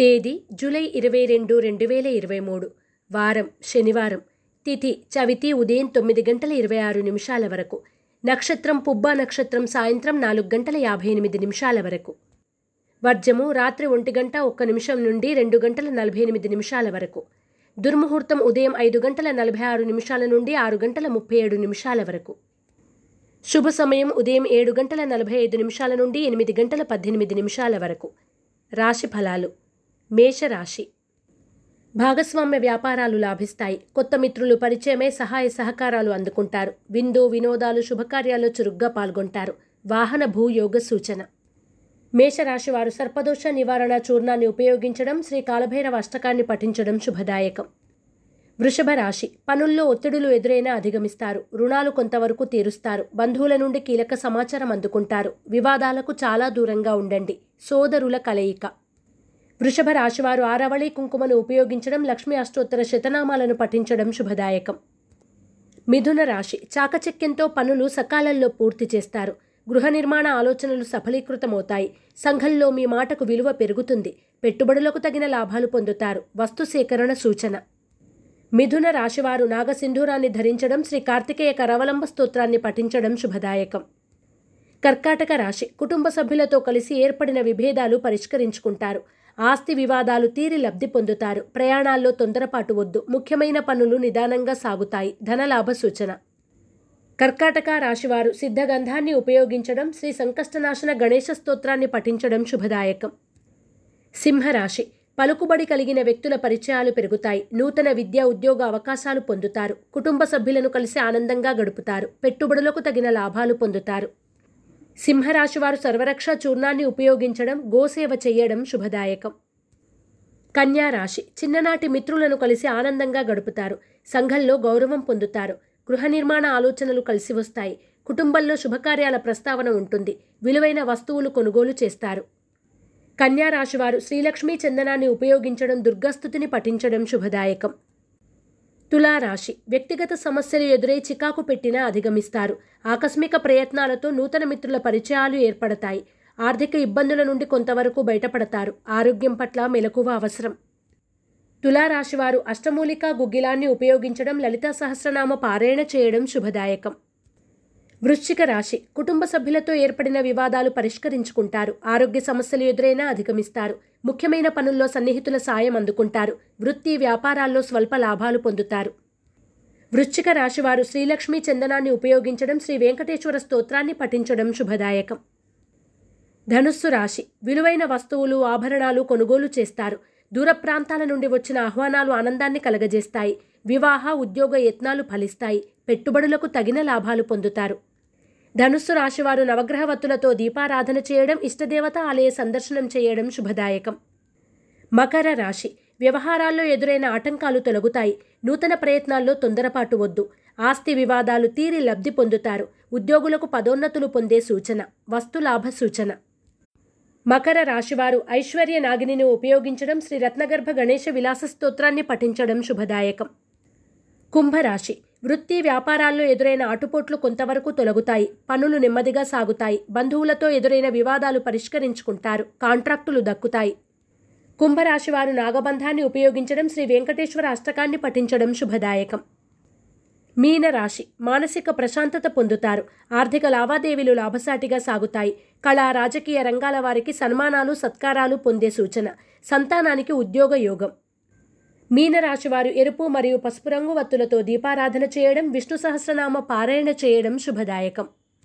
తేదీ జూలై ఇరవై రెండు రెండు వేల ఇరవై మూడు. వారం శనివారం. తిథి చవితి ఉదయం తొమ్మిది గంటల ఇరవై ఆరు నిమిషాల వరకు. నక్షత్రం పుబ్బా నక్షత్రం సాయంత్రం నాలుగు గంటల యాభై ఎనిమిది నిమిషాల వరకు. వర్జము రాత్రి ఒంటి గంట ఒక్క నిమిషం నుండి రెండు గంటల నలభై ఎనిమిది నిమిషాల వరకు. దుర్ముహూర్తం ఉదయం ఐదు గంటల నలభై ఆరు నిమిషాల నుండి ఆరు గంటల ముప్పై ఏడు నిమిషాల వరకు. శుభ సమయం ఉదయం ఏడు గంటల నలభై ఐదు నిమిషాల నుండి ఎనిమిది గంటల పద్దెనిమిది నిమిషాల వరకు. రాశి ఫలాలు. మేషరాశి. భాగస్వామ్య వ్యాపారాలు లాభిస్తాయి. కొత్త మిత్రులు పరిచయమే సహాయ సహకారాలు అందుకుంటారు. విందు వినోదాలు శుభకార్యాల్లో చురుగ్గా పాల్గొంటారు. వాహన భూయోగ సూచన. మేషరాశి వారు సర్పదోష నివారణ చూర్ణాన్ని ఉపయోగించడం శ్రీ కాలభైరవ అష్టకాన్ని పఠించడం శుభదాయకం. వృషభ రాశి. పనుల్లో ఒత్తిడులు ఎదురైనా అధిగమిస్తారు. రుణాలు కొంతవరకు తీరుస్తారు. బంధువుల నుండి కీలక సమాచారం అందుకుంటారు. వివాదాలకు చాలా దూరంగా ఉండండి. సోదరుల కలయిక. వృషభ రాశివారు ఆరవళి కుంకుమను ఉపయోగించడం లక్ష్మీ అష్టోత్తర శతనామాలను పఠించడం శుభదాయకం. మిథున రాశి చాకచక్యంతో పనులు సకాలంలో పూర్తి చేస్తారు. గృహ నిర్మాణ ఆలోచనలు సఫలీకృతమవుతాయి. సంఘంలో మీ మాటకు విలువ పెరుగుతుంది. పెట్టుబడులకు తగిన లాభాలు పొందుతారు. వస్తు సేకరణ సూచన. మిథున రాశివారు నాగసింధూరాన్ని ధరించడం శ్రీ కార్తికేయ కరవలంబ స్తోత్రాన్ని పఠించడం శుభదాయకం. కర్కాటక రాశి కుటుంబ సభ్యులతో కలిసి ఏర్పడిన విభేదాలు పరిష్కరించుకుంటారు. ఆస్తి వివాదాలు తీరి లబ్ధి పొందుతారు. ప్రయాణాల్లో తొందరపాటు వద్దు. ముఖ్యమైన పనులు నిదానంగా సాగుతాయి. ధనలాభ సూచన. కర్కాటక రాశివారు సిద్ధగంధాన్ని ఉపయోగించడం శ్రీ సంకష్టనాశన గణేశ స్తోత్రాన్ని పఠించడం శుభదాయకం. సింహరాశి. పలుకుబడి కలిగిన వ్యక్తుల పరిచయాలు పెరుగుతాయి. నూతన విద్యా ఉద్యోగ అవకాశాలు పొందుతారు. కుటుంబ సభ్యులను కలిసి ఆనందంగా గడుపుతారు. పెట్టుబడులకు తగిన లాభాలు పొందుతారు. సింహరాశివారు సర్వరక్ష చూర్ణాన్ని ఉపయోగించడం గోసేవ చేయడం శుభదాయకం. కన్యా రాశి. చిన్ననాటి మిత్రులను కలిసి ఆనందంగా గడుపుతారు. సంఘంలో గౌరవం పొందుతారు. గృహ నిర్మాణ ఆలోచనలు కలిసి వస్తాయి. కుటుంబంలో శుభకార్యాల ప్రస్తావన ఉంటుంది. విలువైన వస్తువులు కొనుగోలు చేస్తారు. కన్యారాశివారు శ్రీలక్ష్మీ చందనాన్ని ఉపయోగించడం దుర్గస్థుతిని పఠించడం శుభదాయకం. తులారాశి. వ్యక్తిగత సమస్యలు ఎదురై చికాకు పెట్టినా అధిగమిస్తారు. ఆకస్మిక ప్రయత్నాలతో నూతన మిత్రుల పరిచయాలు ఏర్పడతాయి. ఆర్థిక ఇబ్బందుల నుండి కొంతవరకు బయటపడతారు. ఆరోగ్యం పట్ల మెలకువ అవసరం. తులారాశివారు అష్టమూలికా గుగ్గిలాన్ని ఉపయోగించడం లలితా సహస్రనామ పారాయణ చేయడం శుభదాయకం. వృశ్చిక రాశి. కుటుంబ సభ్యులతో ఏర్పడిన వివాదాలు పరిష్కరించుకుంటారు. ఆరోగ్య సమస్యలు ఎదురైనా అధిగమిస్తారు. ముఖ్యమైన పనుల్లో సన్నిహితుల సాయం అందుకుంటారు. వృత్తి వ్యాపారాల్లో స్వల్ప లాభాలు పొందుతారు. వృశ్చిక రాశివారు శ్రీలక్ష్మీ చందనాన్ని ఉపయోగించడం శ్రీ వెంకటేశ్వర స్తోత్రాన్ని పఠించడం శుభదాయకం. ధనుస్సు రాశి. విలువైన వస్తువులు ఆభరణాలు కొనుగోలు చేస్తారు. దూర ప్రాంతాల నుండి వచ్చిన ఆహ్వానాలు ఆనందాన్ని కలగజేస్తాయి. వివాహ ఉద్యోగ యత్నాలు ఫలిస్తాయి. పెట్టుబడులకు తగిన లాభాలు పొందుతారు. ధనుస్సు రాశివారు నవగ్రహవత్తులతో దీపారాధన చేయడం ఇష్టదేవత ఆలయ సందర్శనం చేయడం శుభదాయకం. మకర రాశి. వ్యవహారాల్లో ఎదురైన ఆటంకాలు తొలగుతాయి. నూతన ప్రయత్నాల్లో తొందరపాటు వద్దు. ఆస్తి వివాదాలు తీరి లబ్ధి పొందుతారు. ఉద్యోగులకు పదోన్నతులు పొందే సూచన. వస్తులాభ సూచన. మకర రాశివారు ఐశ్వర్య నాగిని ఉపయోగించడం శ్రీ రత్నగర్భ గణేశ విలాస స్తోత్రాన్ని పఠించడం శుభదాయకం. కుంభరాశి. వృత్తి వ్యాపారాల్లో ఎదురైన ఆటుపోట్లు కొంతవరకు తొలగుతాయి పనులు నెమ్మదిగా సాగుతాయి బంధువులతో ఎదురైన వివాదాలు పరిష్కరించుకుంటారు కాంట్రాక్టులు దక్కుతాయి. కుంభరాశి వారు నాగబంధాన్ని ఉపయోగించడం శ్రీ వెంకటేశ్వర అష్టకాన్ని పఠించడం శుభదాయకం. మీనరాశి మానసిక ప్రశాంతత పొందుతారు ఆర్థిక లావాదేవీలు లాభసాటిగా సాగుతాయి కళా రాజకీయ రంగాల వారికి సన్మానాలు సత్కారాలు పొందే సూచన సంతానానికి ఉద్యోగ యోగం. మీనరాశి వారు ఎరుపు మరియు పసుపు రంగు వత్తులతో దీపారాధన చేయడం విష్ణు సహస్రనామ పారాయణ చేయడం శుభదాయకం.